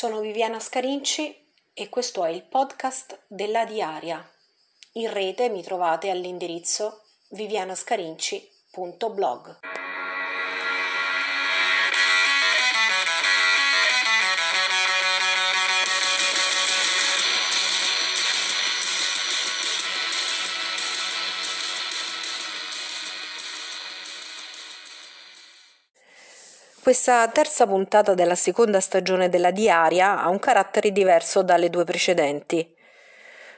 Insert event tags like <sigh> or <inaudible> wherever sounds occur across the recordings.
sono Viviana Scarinci e questo è il podcast della Diaria. In rete mi trovate all'indirizzo vivianascarinci.blog. Questa terza puntata della seconda stagione della Diaria ha un carattere diverso dalle due precedenti.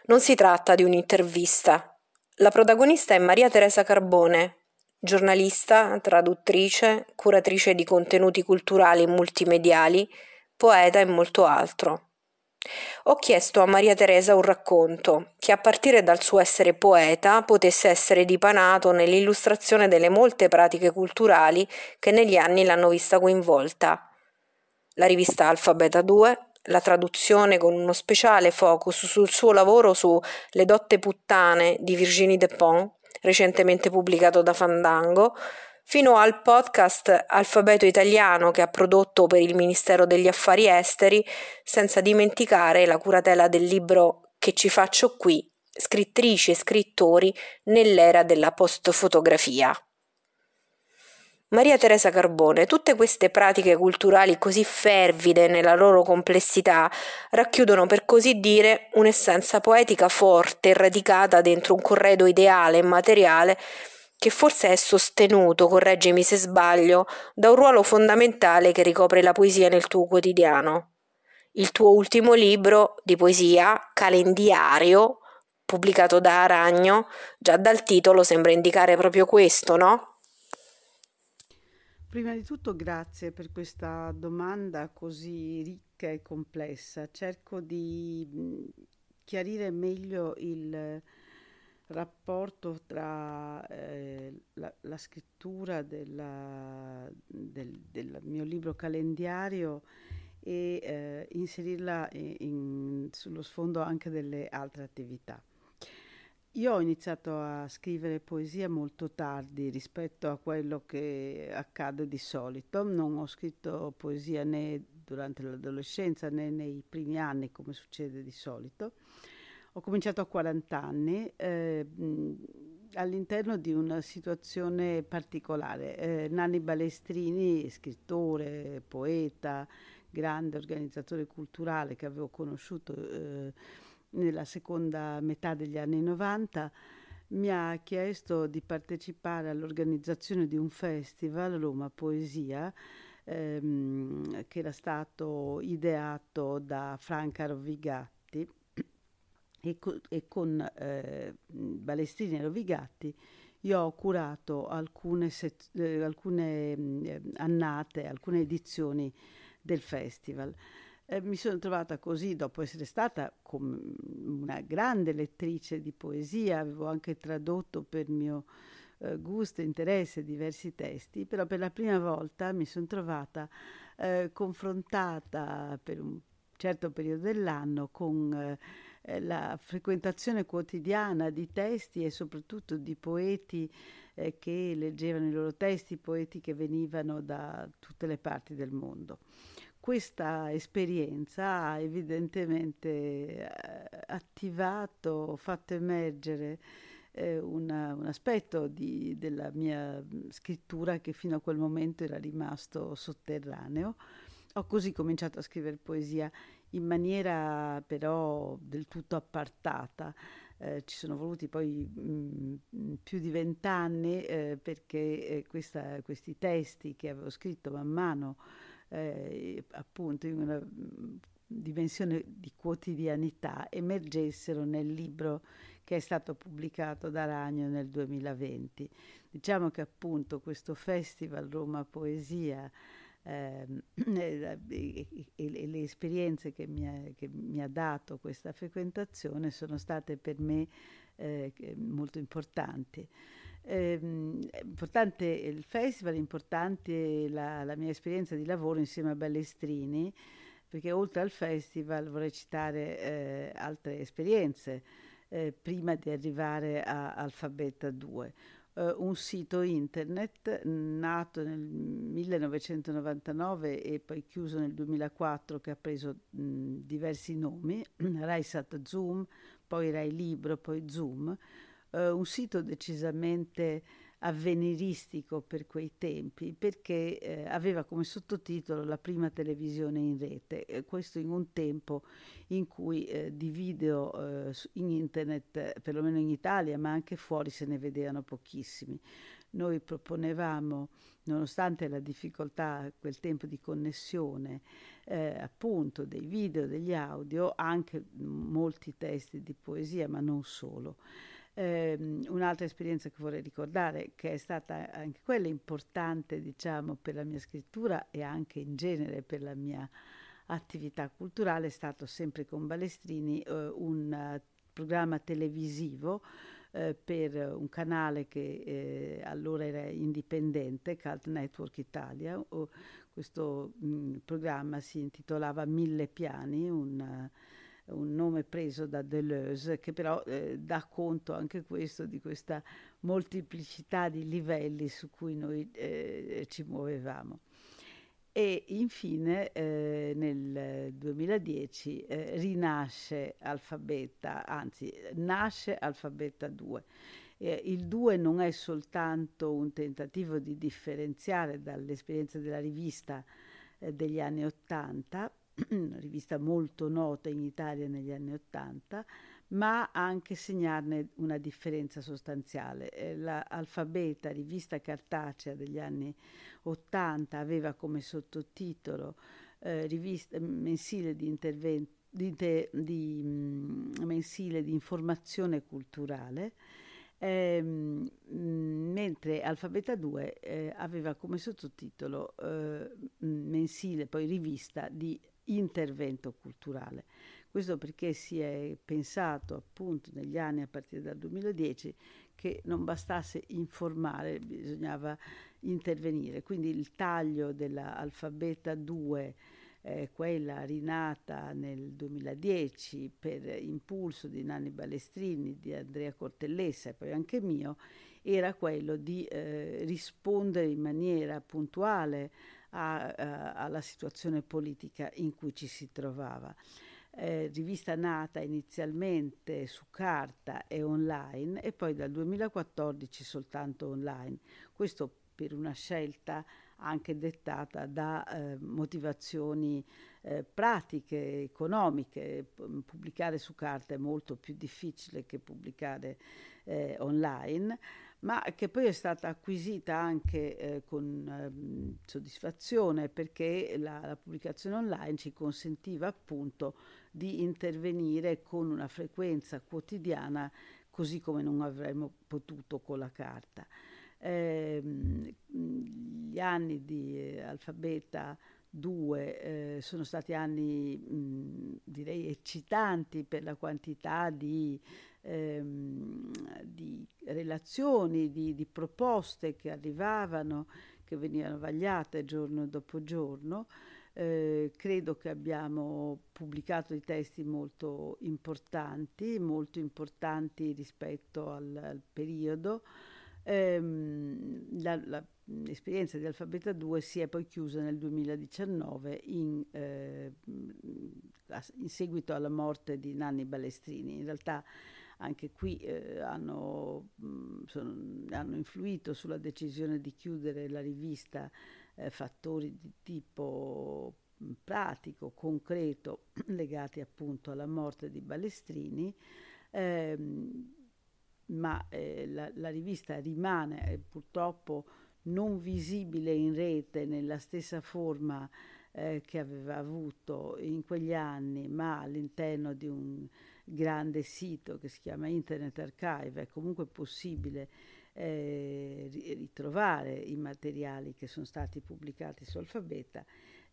Non si tratta di un'intervista. La protagonista è Maria Teresa Carbone, giornalista, traduttrice, curatrice di contenuti culturali e multimediali, poeta e molto altro. Ho chiesto a Maria Teresa un racconto che a partire dal suo essere poeta potesse essere dipanato nell'illustrazione delle molte pratiche culturali che negli anni l'hanno vista coinvolta. La rivista Alfabeta 2, la traduzione con uno speciale focus sul suo lavoro su Le dotte puttane di Virginie Despont, recentemente pubblicato da Fandango, fino al podcast Alfabeto Italiano che ha prodotto per il Ministero degli Affari Esteri, senza dimenticare la curatela del libro Che ci faccio qui, scrittrici e scrittori nell'era della postfotografia. Maria Teresa Carbone, tutte queste pratiche culturali così fervide nella loro complessità racchiudono per così dire un'essenza poetica forte radicata dentro un corredo ideale e materiale che forse è sostenuto, correggimi se sbaglio, da un ruolo fondamentale che ricopre la poesia nel tuo quotidiano. Il tuo ultimo libro di poesia, Calendiario, pubblicato da Aragno, già dal titolo sembra indicare proprio questo, no? Prima di tutto grazie per questa domanda così ricca e complessa. Cerco di chiarire meglio il rapporto tra eh, la, la, scrittura della, del, del, mio libro calendario e eh, inserirla in, in, sullo sfondo anche delle altre attività. Io ho iniziato a scrivere poesia molto tardi rispetto a quello che accade di solito. Non ho scritto poesia né durante l'adolescenza né nei primi anni come succede di solito ho cominciato a 40 anni eh, all'interno di una situazione particolare. Eh, Nanni Balestrini, scrittore, poeta, grande organizzatore culturale che avevo conosciuto eh, nella seconda metà degli anni 90, mi ha chiesto di partecipare all'organizzazione di un festival, Roma Poesia, ehm, che era stato ideato da Franca Rovigatti e, co- e con eh, Balestrini e Rovigatti io ho curato alcune, set- eh, alcune eh, annate, alcune edizioni del festival. Mi sono trovata così dopo essere stata una grande lettrice di poesia, avevo anche tradotto per mio eh, gusto e interesse diversi testi, però per la prima volta mi sono trovata eh, confrontata per un certo periodo dell'anno con eh, la frequentazione quotidiana di testi e soprattutto di poeti eh, che leggevano i loro testi, poeti che venivano da tutte le parti del mondo. Questa esperienza ha evidentemente eh, attivato, fatto emergere eh, una, un aspetto di, della mia scrittura che fino a quel momento era rimasto sotterraneo. Ho così cominciato a scrivere poesia in maniera però del tutto appartata. Eh, ci sono voluti poi mh, mm, più di vent'anni eh, perché eh, questa, questi testi che avevo scritto man mano, eh, appunto in una mm, dimensione di quotidianità, emergessero nel libro che è stato pubblicato da Ragno nel 2020. Diciamo che appunto questo Festival Roma Poesia Ehm, <clears throat> e, e, le esperienze che mi, ha, che mi, ha, dato questa frequentazione sono state per me eh, molto importanti. Eh, importante il festival, importante la, la, mia esperienza di lavoro insieme a Ballestrini, perché oltre al festival vorrei citare eh, altre esperienze eh, prima di arrivare a Alfabeta 2. Eh, un sito internet nato nel 1999 e poi chiuso nel 2004 che ha preso mh, diversi nomi, <clears throat> RaiSat Zoom, poi Rai Libro, poi Zoom, eh, un sito decisamente avveniristico per quei tempi perché eh, aveva come sottotitolo la prima televisione in rete, eh, questo in un tempo in cui eh, di video eh, in internet, perlomeno in Italia, ma anche fuori se ne vedevano pochissimi. Noi proponevamo, nonostante la difficoltà, quel tempo di connessione, eh, appunto dei video, degli audio, anche molti testi di poesia, ma non solo. Eh, un'altra esperienza che vorrei ricordare, che è stata anche quella importante, diciamo, per la mia scrittura e anche in genere per la mia attività culturale, è stato sempre con Balestrini eh, un uh, programma televisivo eh, per un canale che eh, allora era indipendente, Cult Network Italia. O, questo mh, mm, programma si intitolava Mille Piani, un un nome preso da Deleuze, che però eh, dà conto anche questo di questa molteplicità di livelli su cui noi eh, ci muovevamo. E infine eh, nel 2010 eh, rinasce Alfabeta, anzi nasce Alfabeta 2. il 2 non è soltanto un tentativo di differenziare dall'esperienza della rivista eh, degli anni 80, una <clears throat> rivista molto nota in Italia negli anni Ottanta, ma anche segnarne una differenza sostanziale. Eh, L'Alfabeta, rivista cartacea degli anni Ottanta, aveva come sottotitolo eh, rivista mensile di intervento di, di, mh, mensile di informazione culturale, ehm, mentre Alfabeta 2 eh, aveva come sottotitolo eh, mensile, poi rivista di intervento culturale. Questo perché si è pensato appunto negli anni a partire dal 2010 che non bastasse informare, bisognava intervenire. Quindi il taglio dell'alfabeta 2, eh, quella rinata nel 2010 per impulso di Nanni Balestrini, di Andrea Cortellessa e poi anche mio, era quello di eh, rispondere in maniera puntuale a, a, alla situazione politica in cui ci si trovava. Eh, rivista nata inizialmente su carta e online e poi dal 2014 soltanto online. Questo per una scelta anche dettata da eh, motivazioni eh, pratiche, economiche. Pubblicare su carta è molto più difficile che pubblicare eh, online ma che poi è stata acquisita anche eh, con eh, soddisfazione perché la, la, pubblicazione online ci consentiva appunto di intervenire con una frequenza quotidiana così come non avremmo potuto con la carta. Eh, gli anni di eh, Alfabeta 2 eh, sono stati anni mh, direi eccitanti per la quantità di ehm, di relazioni, di, di, proposte che arrivavano, che venivano vagliate giorno dopo giorno. Eh, credo che abbiamo pubblicato dei testi molto importanti, molto importanti rispetto al, al periodo. Ehm, l'esperienza di Alfabeta 2 si è poi chiusa nel 2019 in, eh, in seguito alla morte di Nanni Balestrini. In realtà anche qui eh, hanno, sono, hanno, influito sulla decisione di chiudere la rivista eh, fattori di tipo pratico, concreto, <clears throat> legati appunto alla morte di Balestrini. Ehm, ma eh, la, la, rivista rimane eh, purtroppo non visibile in rete nella stessa forma eh, che aveva avuto in quegli anni, ma all'interno di un grande sito che si chiama Internet Archive, è comunque possibile eh, ritrovare i materiali che sono stati pubblicati su Alfabeta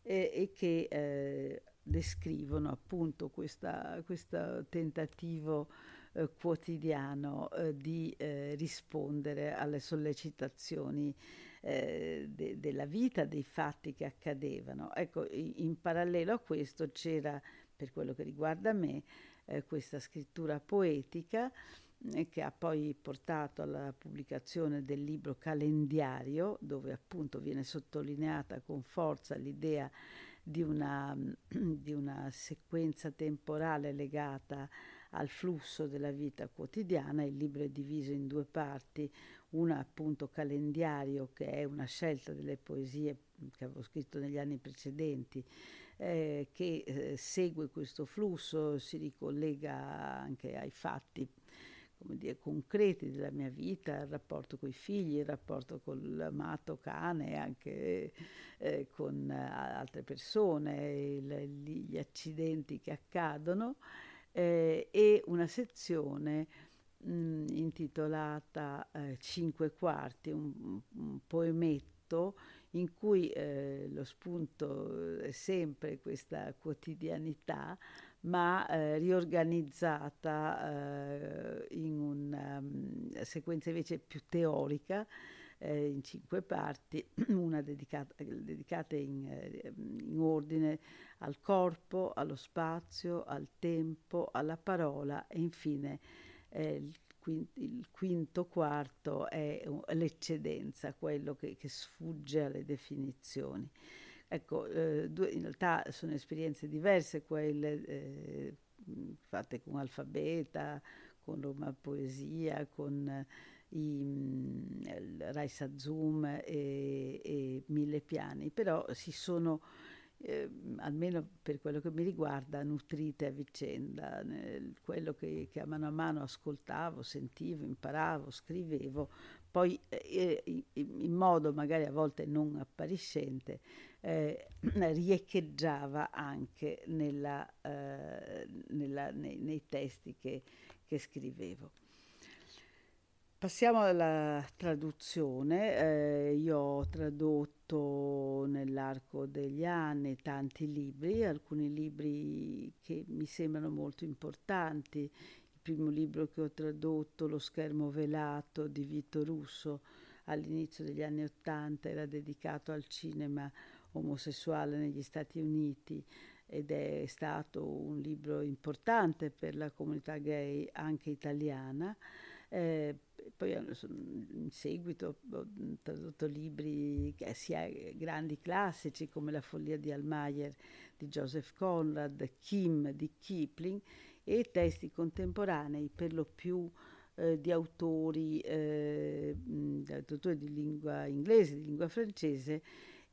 e che eh, descrivono appunto questo tentativo eh, quotidiano eh, di eh, rispondere alle sollecitazioni de- della vita, dei fatti che accadevano. Ecco, in, parallelo a questo c'era, per quello che riguarda me, eh, questa scrittura poetica che ha poi portato alla pubblicazione del libro Calendario, dove appunto viene sottolineata con forza l'idea di una, di una sequenza temporale legata al flusso della vita quotidiana. Il libro è diviso in due parti, una appunto calendario che è una scelta delle poesie che avevo scritto negli anni precedenti, eh, che eh, segue questo flusso, si ricollega anche ai fatti come dire, concreti della mia vita, il rapporto con i figli, il rapporto con l'amato cane, anche eh, con altre persone, il, gli accidenti che accadono, eh, e una sezione mh, intitolata eh, Cinque quarti, un, un poemetto in cui eh, lo spunto è sempre questa quotidianità, ma eh, riorganizzata eh, in una um, sequenza invece più teorica, eh, in cinque parti, <clears throat> una dedicata, dedicata in, eh, in, ordine al corpo, allo spazio, al tempo, alla parola e infine eh, il quinto, il quinto quarto è l'eccedenza, quello che, che sfugge alle definizioni. Ecco, eh, due, in realtà sono esperienze diverse quelle eh, fatte con alfabeta, con Roma Poesia, con i, il Raisa Zoom e, e Mille Piani, però si sono eh, almeno per quello che mi riguarda, nutrite a vicenda. Nel, quello che, che, a mano a mano ascoltavo, sentivo, imparavo, scrivevo, poi eh, in, in, modo magari a volte non appariscente, eh, <clears throat> riecheggiava anche nella, eh, nella, nei, nei, testi che, che scrivevo. Passiamo alla traduzione. Eh, io ho tradotto nell'arco degli anni tanti libri, alcuni libri che mi sembrano molto importanti. Il primo libro che ho tradotto, Lo schermo velato di Vito Russo, all'inizio degli anni Ottanta, era dedicato al cinema omosessuale negli Stati Uniti ed è stato un libro importante per la comunità gay anche italiana. Eh, poi in seguito ho tradotto libri sia grandi classici come La follia di Almayer di Joseph Conrad, Kim di Kipling e testi contemporanei per lo più eh, di autori, eh, autori di lingua inglese, di lingua francese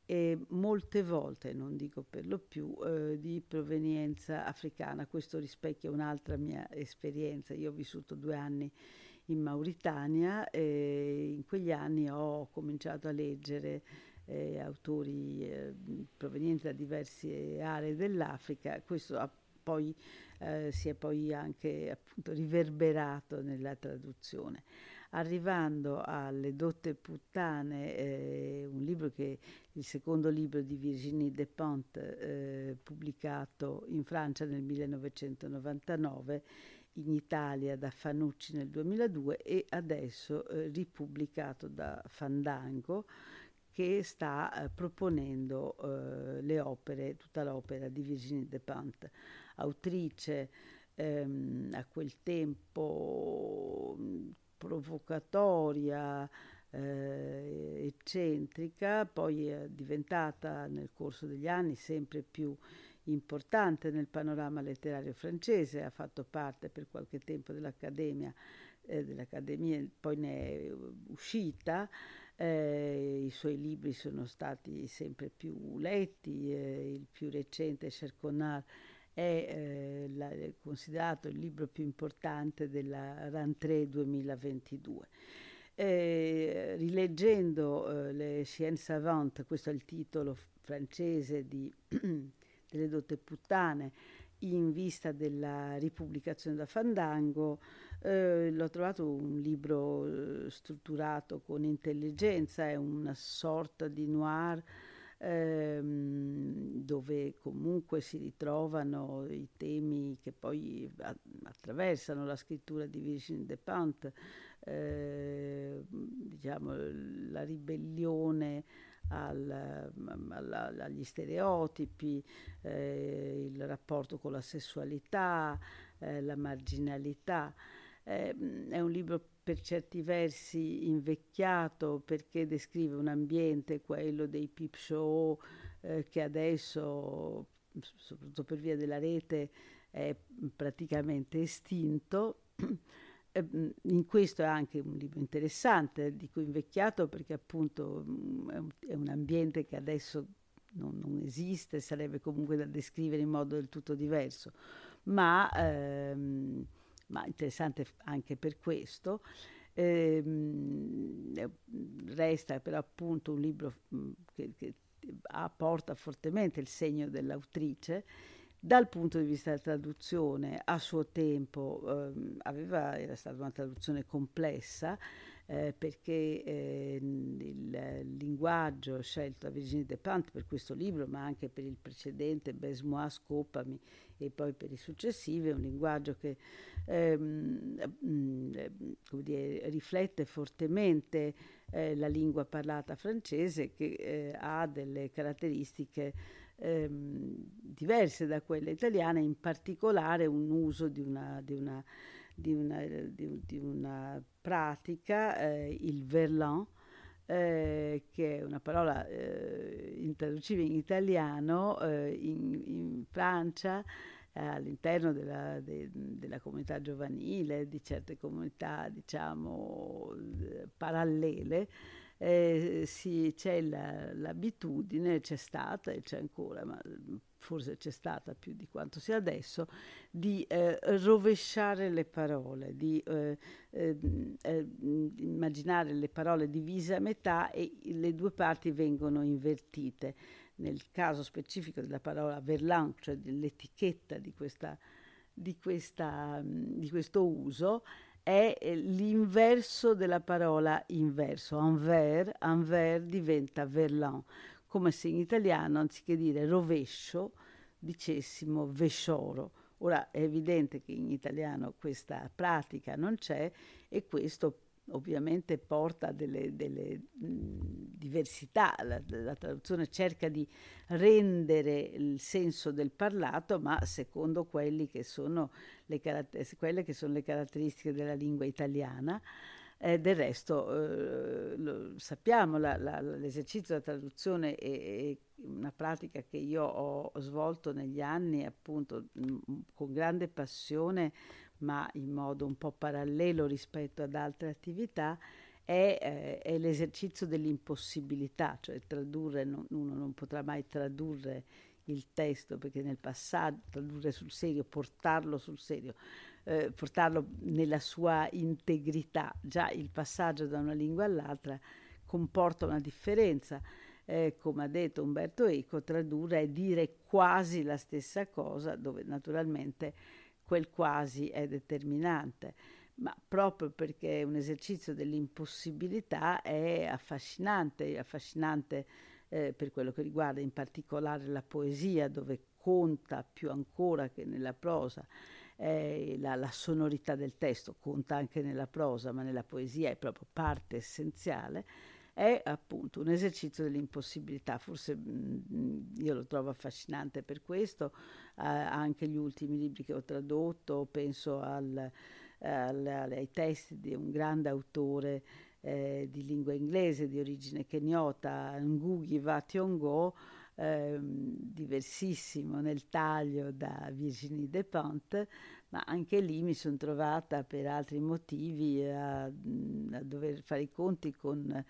e molte volte, non dico per lo più, eh, di provenienza africana. Questo rispecchia un'altra mia esperienza. Io ho vissuto due anni in Mauritania e in quegli anni ho cominciato a leggere eh, autori eh, provenienti da diverse aree dell'Africa. Questo ha poi, eh, si è poi anche appunto riverberato nella traduzione. Arrivando alle Dotte Puttane, eh, un libro che il secondo libro di Virginie Despentes, eh, pubblicato in Francia nel 1999, in Italia da Fanucci nel 2002 e adesso eh, ripubblicato da Fandango che sta eh, proponendo eh, le opere, tutta l'opera di Virginie Despentes, autrice ehm, a quel tempo provocatoria, eh, eccentrica, poi è diventata nel corso degli anni sempre più importante nel panorama letterario francese, ha fatto parte per qualche tempo dell'Accademia, eh, dell'Accademia poi ne è uscita, eh, i suoi libri sono stati sempre più letti, eh, il più recente Cherconard è eh, la, considerato il libro più importante della Rentrée 2022. Eh, rileggendo eh, Le Sciences Savantes, questo è il titolo francese di <clears throat> delle dotte puttane in vista della ripubblicazione da Fandango, eh, l'ho trovato un libro eh, strutturato con intelligenza, è una sorta di noir ehm, dove comunque si ritrovano i temi che poi attraversano la scrittura di Virginie Despentes, eh, diciamo la ribellione al, alla, agli stereotipi, eh, il rapporto con la sessualità, eh, la marginalità. eh, è un libro per certi versi invecchiato perché descrive un ambiente, quello dei peep show, eh, che adesso, soprattutto per via della rete, è praticamente estinto. <clears throat> In questo è anche un libro interessante, dico invecchiato perché appunto è un, ambiente che adesso non, non, esiste, sarebbe comunque da descrivere in modo del tutto diverso, ma, ehm, ma interessante anche per questo. Ehm, resta però appunto un libro che, che apporta fortemente il segno dell'autrice dal punto di vista della traduzione, a suo tempo ehm, aveva, era stata una traduzione complessa eh, perché eh, il linguaggio scelto da Virginie Despentes per questo libro, ma anche per il precedente Besmois, Scopami e poi per i successivi, è un linguaggio che ehm, mh, dire, riflette fortemente eh, la lingua parlata francese che eh, ha delle caratteristiche ehm, diverse da quelle italiane, in particolare un uso di una, di una, di una, di, una pratica, eh, il verlan, eh, che è una parola eh, intraducibile in italiano, eh, in, in, Francia, eh, all'interno della, de, della, comunità giovanile, di certe comunità, diciamo, parallele, eh, sì, c'è la, l'abitudine, c'è stata e c'è ancora, ma forse c'è stata più di quanto sia adesso, di eh, rovesciare le parole, di eh, ehm, eh, immaginare le parole divise a metà e le due parti vengono invertite. Nel caso specifico della parola verlan, cioè dell'etichetta di, questa, di, questa, di questo uso, è eh, l'inverso della parola inverso. Envers, envers diventa verlan, come se in italiano, anziché dire rovescio, dicessimo vescioro. Ora è evidente che in italiano questa pratica non c'è e questo ovviamente porta delle, delle diversità, la, la, traduzione cerca di rendere il senso del parlato, ma secondo che le, quelle che sono le caratteristiche della lingua italiana. Eh, del resto eh, sappiamo, la, la, l'esercizio della traduzione è, è, una pratica che io ho svolto negli anni appunto mh, con grande passione ma in modo un po' parallelo rispetto ad altre attività, è, eh, è l'esercizio dell'impossibilità, cioè tradurre, non, uno non potrà mai tradurre il testo perché nel passaggio, tradurre sul serio, portarlo sul serio, eh, portarlo nella sua integrità, già il passaggio da una lingua all'altra comporta una differenza. Eh, come ha detto Umberto Eco, tradurre è dire quasi la stessa cosa, dove naturalmente quel quasi è determinante, ma proprio perché è un esercizio dell'impossibilità è affascinante, affascinante eh, per quello che riguarda in particolare la poesia, dove conta più ancora che nella prosa. Eh, la, la, sonorità del testo conta anche nella prosa, ma nella poesia è proprio parte essenziale è appunto un esercizio dell'impossibilità, forse mh, mm, io lo trovo affascinante per questo, anche gli ultimi libri che ho tradotto, penso al, al, ai testi di un grande autore eh, di lingua inglese di origine keniota, Ngugi Va Tiongo, eh, diversissimo nel taglio da Virginie Despentes, ma anche lì mi sono trovata per altri motivi a, a dover fare i conti con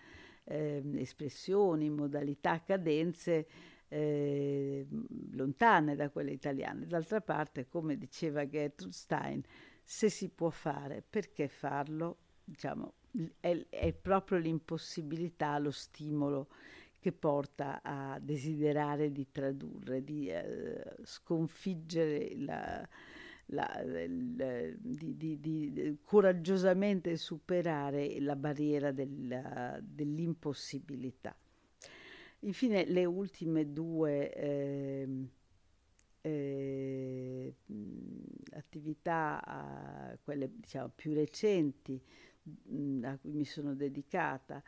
eh, espressioni, modalità, cadenze eh, lontane da quelle italiane. D'altra parte, come diceva Gertrude Stein, se si può fare, perché farlo? Diciamo, è, è proprio l'impossibilità, lo stimolo che porta a desiderare di tradurre, di eh, sconfiggere la, la, la, di, di, di, coraggiosamente superare la barriera della, dell'impossibilità. Infine le ultime due eh, eh, attività, uh, quelle diciamo più recenti a cui mi sono dedicata,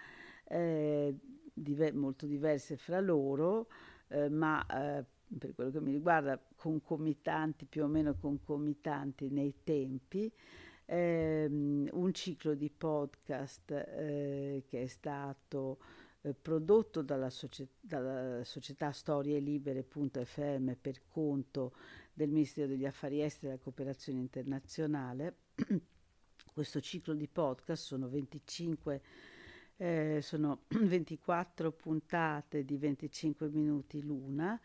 eh, diver- molto diverse fra loro, eh, ma eh, per quello che mi riguarda, concomitanti, più o meno concomitanti nei tempi, ehm, un ciclo di podcast che è stato eh, prodotto dalla, socie- dalla società storielibere.fm per conto del Ministero degli Affari Esteri e della Cooperazione Internazionale. <clears throat> Questo ciclo di podcast sono 25 eh, sono <clears throat> 24 puntate di 25 minuti l'una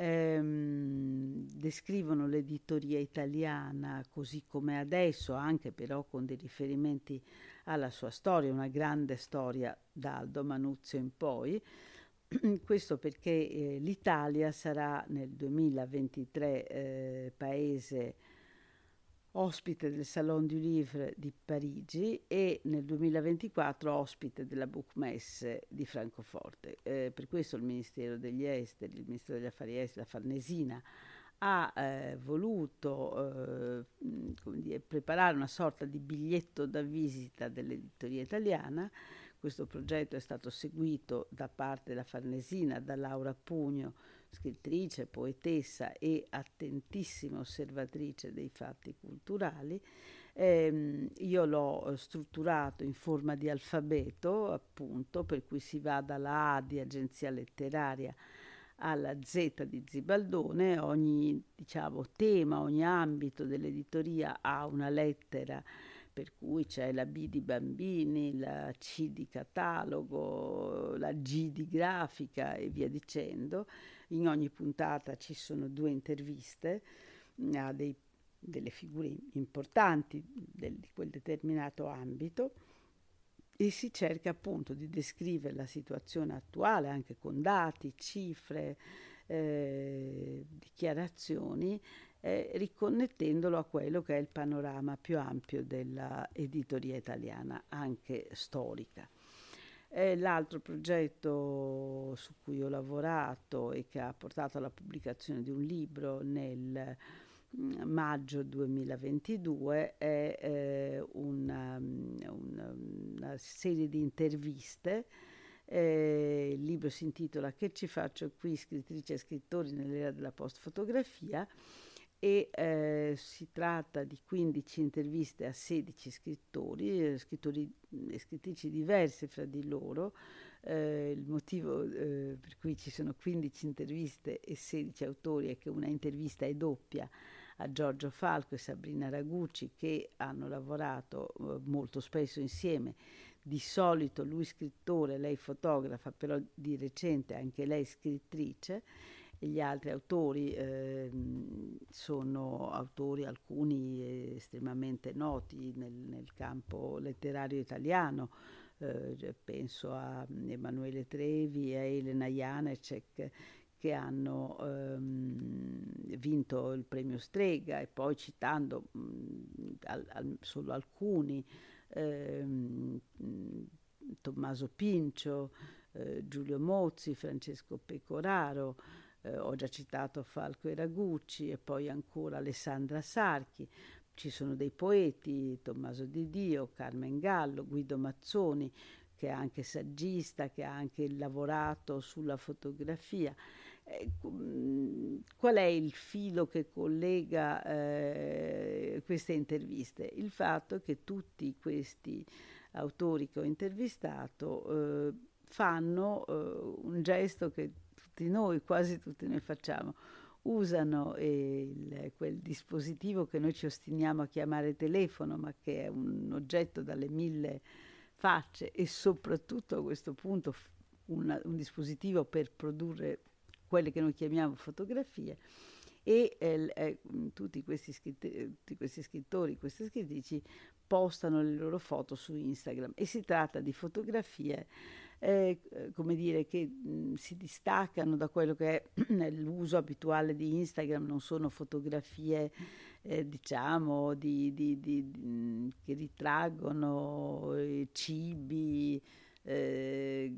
ehm, descrivono l'editoria italiana così come adesso, anche però con dei riferimenti alla sua storia, una grande storia da Aldo Manuzio in poi. <clears throat> Questo perché eh, l'Italia sarà nel 2023 eh, paese ospite del Salon du Livre di Parigi e nel 2024 ospite della Bookmesse di Francoforte. Eh, per questo il Ministero degli Esteri, il Ministero degli Affari Esteri, la Farnesina, ha eh, voluto eh, dire, preparare una sorta di biglietto da visita dell'editoria italiana. Questo progetto è stato seguito da parte della Farnesina, da Laura Pugno, scrittrice, poetessa e attentissima osservatrice dei fatti culturali. Eh, io l'ho strutturato in forma di alfabeto, appunto, per cui si va dalla A di agenzia letteraria alla Z di Zibaldone, ogni diciamo, tema, ogni ambito dell'editoria ha una lettera per cui c'è la B di bambini, la C di catalogo, la G di grafica e via dicendo. In ogni puntata ci sono due interviste a dei, delle figure importanti del, di quel determinato ambito e si cerca appunto di descrivere la situazione attuale anche con dati, cifre, eh, dichiarazioni, eh, riconnettendolo a quello che è il panorama più ampio dell'editoria italiana, anche storica. Eh, l'altro progetto su cui ho lavorato e che ha portato alla pubblicazione di un libro nel mm, maggio 2022 è eh, una, una, una, serie di interviste. Eh, il libro si intitola Che ci faccio qui, scrittrici e scrittori nell'era della post-fotografia e eh, si tratta di 15 interviste a 16 scrittori, eh, scrittori e scrittrici diverse fra di loro. Eh, il motivo eh, per cui ci sono 15 interviste e 16 autori è che una intervista è doppia a Giorgio Falco e Sabrina Ragucci che hanno lavorato eh, molto spesso insieme. Di solito lui scrittore, lei fotografa, però di recente anche lei scrittrice gli altri autori eh, sono autori alcuni estremamente noti nel, nel campo letterario italiano, eh, penso a Emanuele Trevi, a Elena Janecek che hanno ehm, vinto il premio Strega e poi citando mh, al, al, solo alcuni, ehm, Tommaso Pincio, eh, Giulio Mozzi, Francesco Pecoraro, eh, ho già citato Falco e Ragucci e poi ancora Alessandra Sarchi, ci sono dei poeti, Tommaso Di Dio, Carmen Gallo, Guido Mazzoni, che è anche saggista, che ha anche lavorato sulla fotografia. Eh, qual è il filo che collega eh, queste interviste? Il fatto che tutti questi autori che ho intervistato eh, fanno eh, un gesto che tutti noi, quasi tutti noi facciamo, usano il, quel dispositivo che noi ci ostiniamo a chiamare telefono, ma che è un oggetto dalle mille facce e soprattutto a questo punto una, un dispositivo per produrre quelle che noi chiamiamo fotografie e eh, eh, tutti, questi tutti questi scrittori, queste scrittrici postano le loro foto su Instagram e si tratta di fotografie eh, come dire, che mh, si distaccano da quello che è <clears throat> l'uso abituale di Instagram, non sono fotografie eh, diciamo di, di, di, che ritraggono eh, cibi, eh,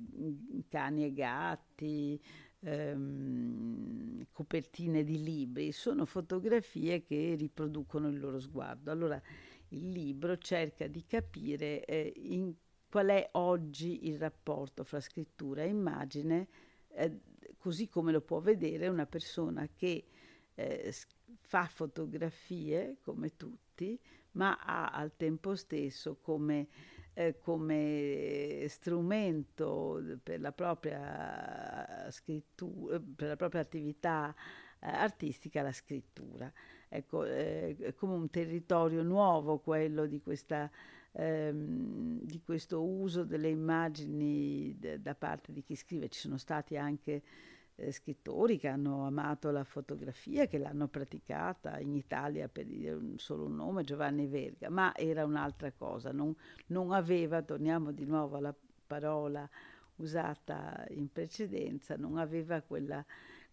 cani e gatti, ehm, copertine di libri, sono fotografie che riproducono il loro sguardo. Allora il libro cerca di capire eh, in qual è oggi il rapporto fra scrittura e immagine, eh, così come lo può vedere una persona che eh, fa fotografie come tutti, ma ha al tempo stesso come, eh, come strumento per la propria scrittura, per la propria attività eh, artistica la scrittura. Ecco, eh, è come un territorio nuovo quello di, questa, ehm, di questo uso delle immagini de, da parte di chi scrive. Ci sono stati anche eh, scrittori che hanno amato la fotografia, che l'hanno praticata in Italia, per dire un, solo un nome, Giovanni Verga, ma era un'altra cosa, non, non aveva, torniamo di nuovo alla parola usata in precedenza, non aveva quella,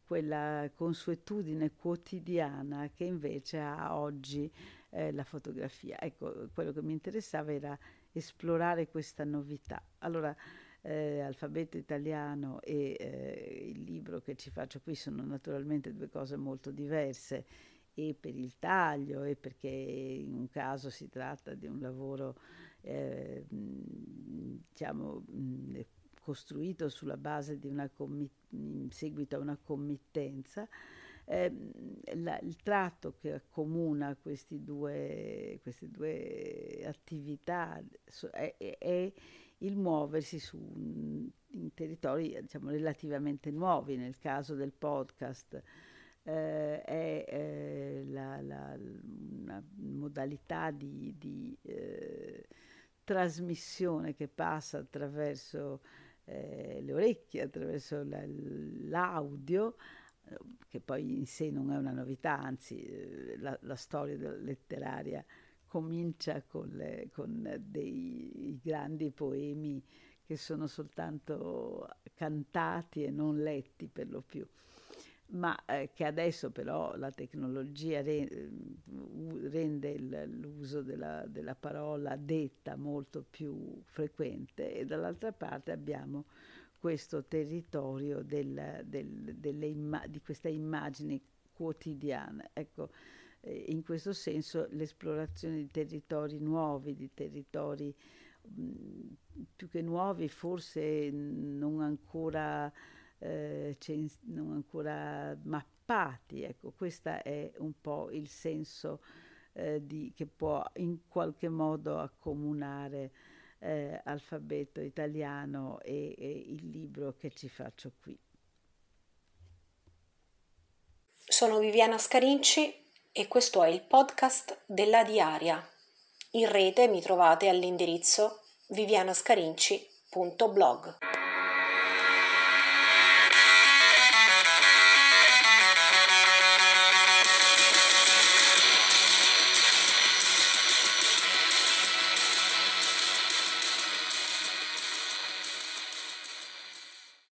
quella consuetudine quotidiana che invece ha oggi eh, la fotografia. Ecco, quello che mi interessava era esplorare questa novità. Allora, eh, alfabeto italiano e eh, il libro che ci faccio qui sono naturalmente due cose molto diverse e per il taglio e perché in un caso si tratta di un lavoro eh, diciamo costruito sulla base di una in seguito a una committenza la, il tratto che accomuna due, queste due attività è, è il muoversi su, in territori diciamo, relativamente nuovi, nel caso del podcast eh, è eh, la, la, una modalità di, di eh, trasmissione che passa attraverso eh, le orecchie, attraverso la, l'audio, che poi in sé non è una novità, anzi eh, la, la storia letteraria comincia con, le, con dei grandi poemi che sono soltanto cantati e non letti per lo più, ma eh, che adesso però la tecnologia re, rende il, l'uso della, della, parola detta molto più frequente e dall'altra parte abbiamo questo territorio del, del, imma- di questa immagine quotidiana. Ecco, eh, in questo senso l'esplorazione di territori nuovi, di territori mh, più che nuovi, forse non ancora, eh, non ancora mappati. Ecco, questo è un po' il senso eh, di, che può in qualche modo accomunare eh, alfabeto italiano e, e il libro che ci faccio qui. Sono Viviana Scarinci e questo è il podcast della Diaria. In rete mi trovate all'indirizzo vivianascarinci.blog.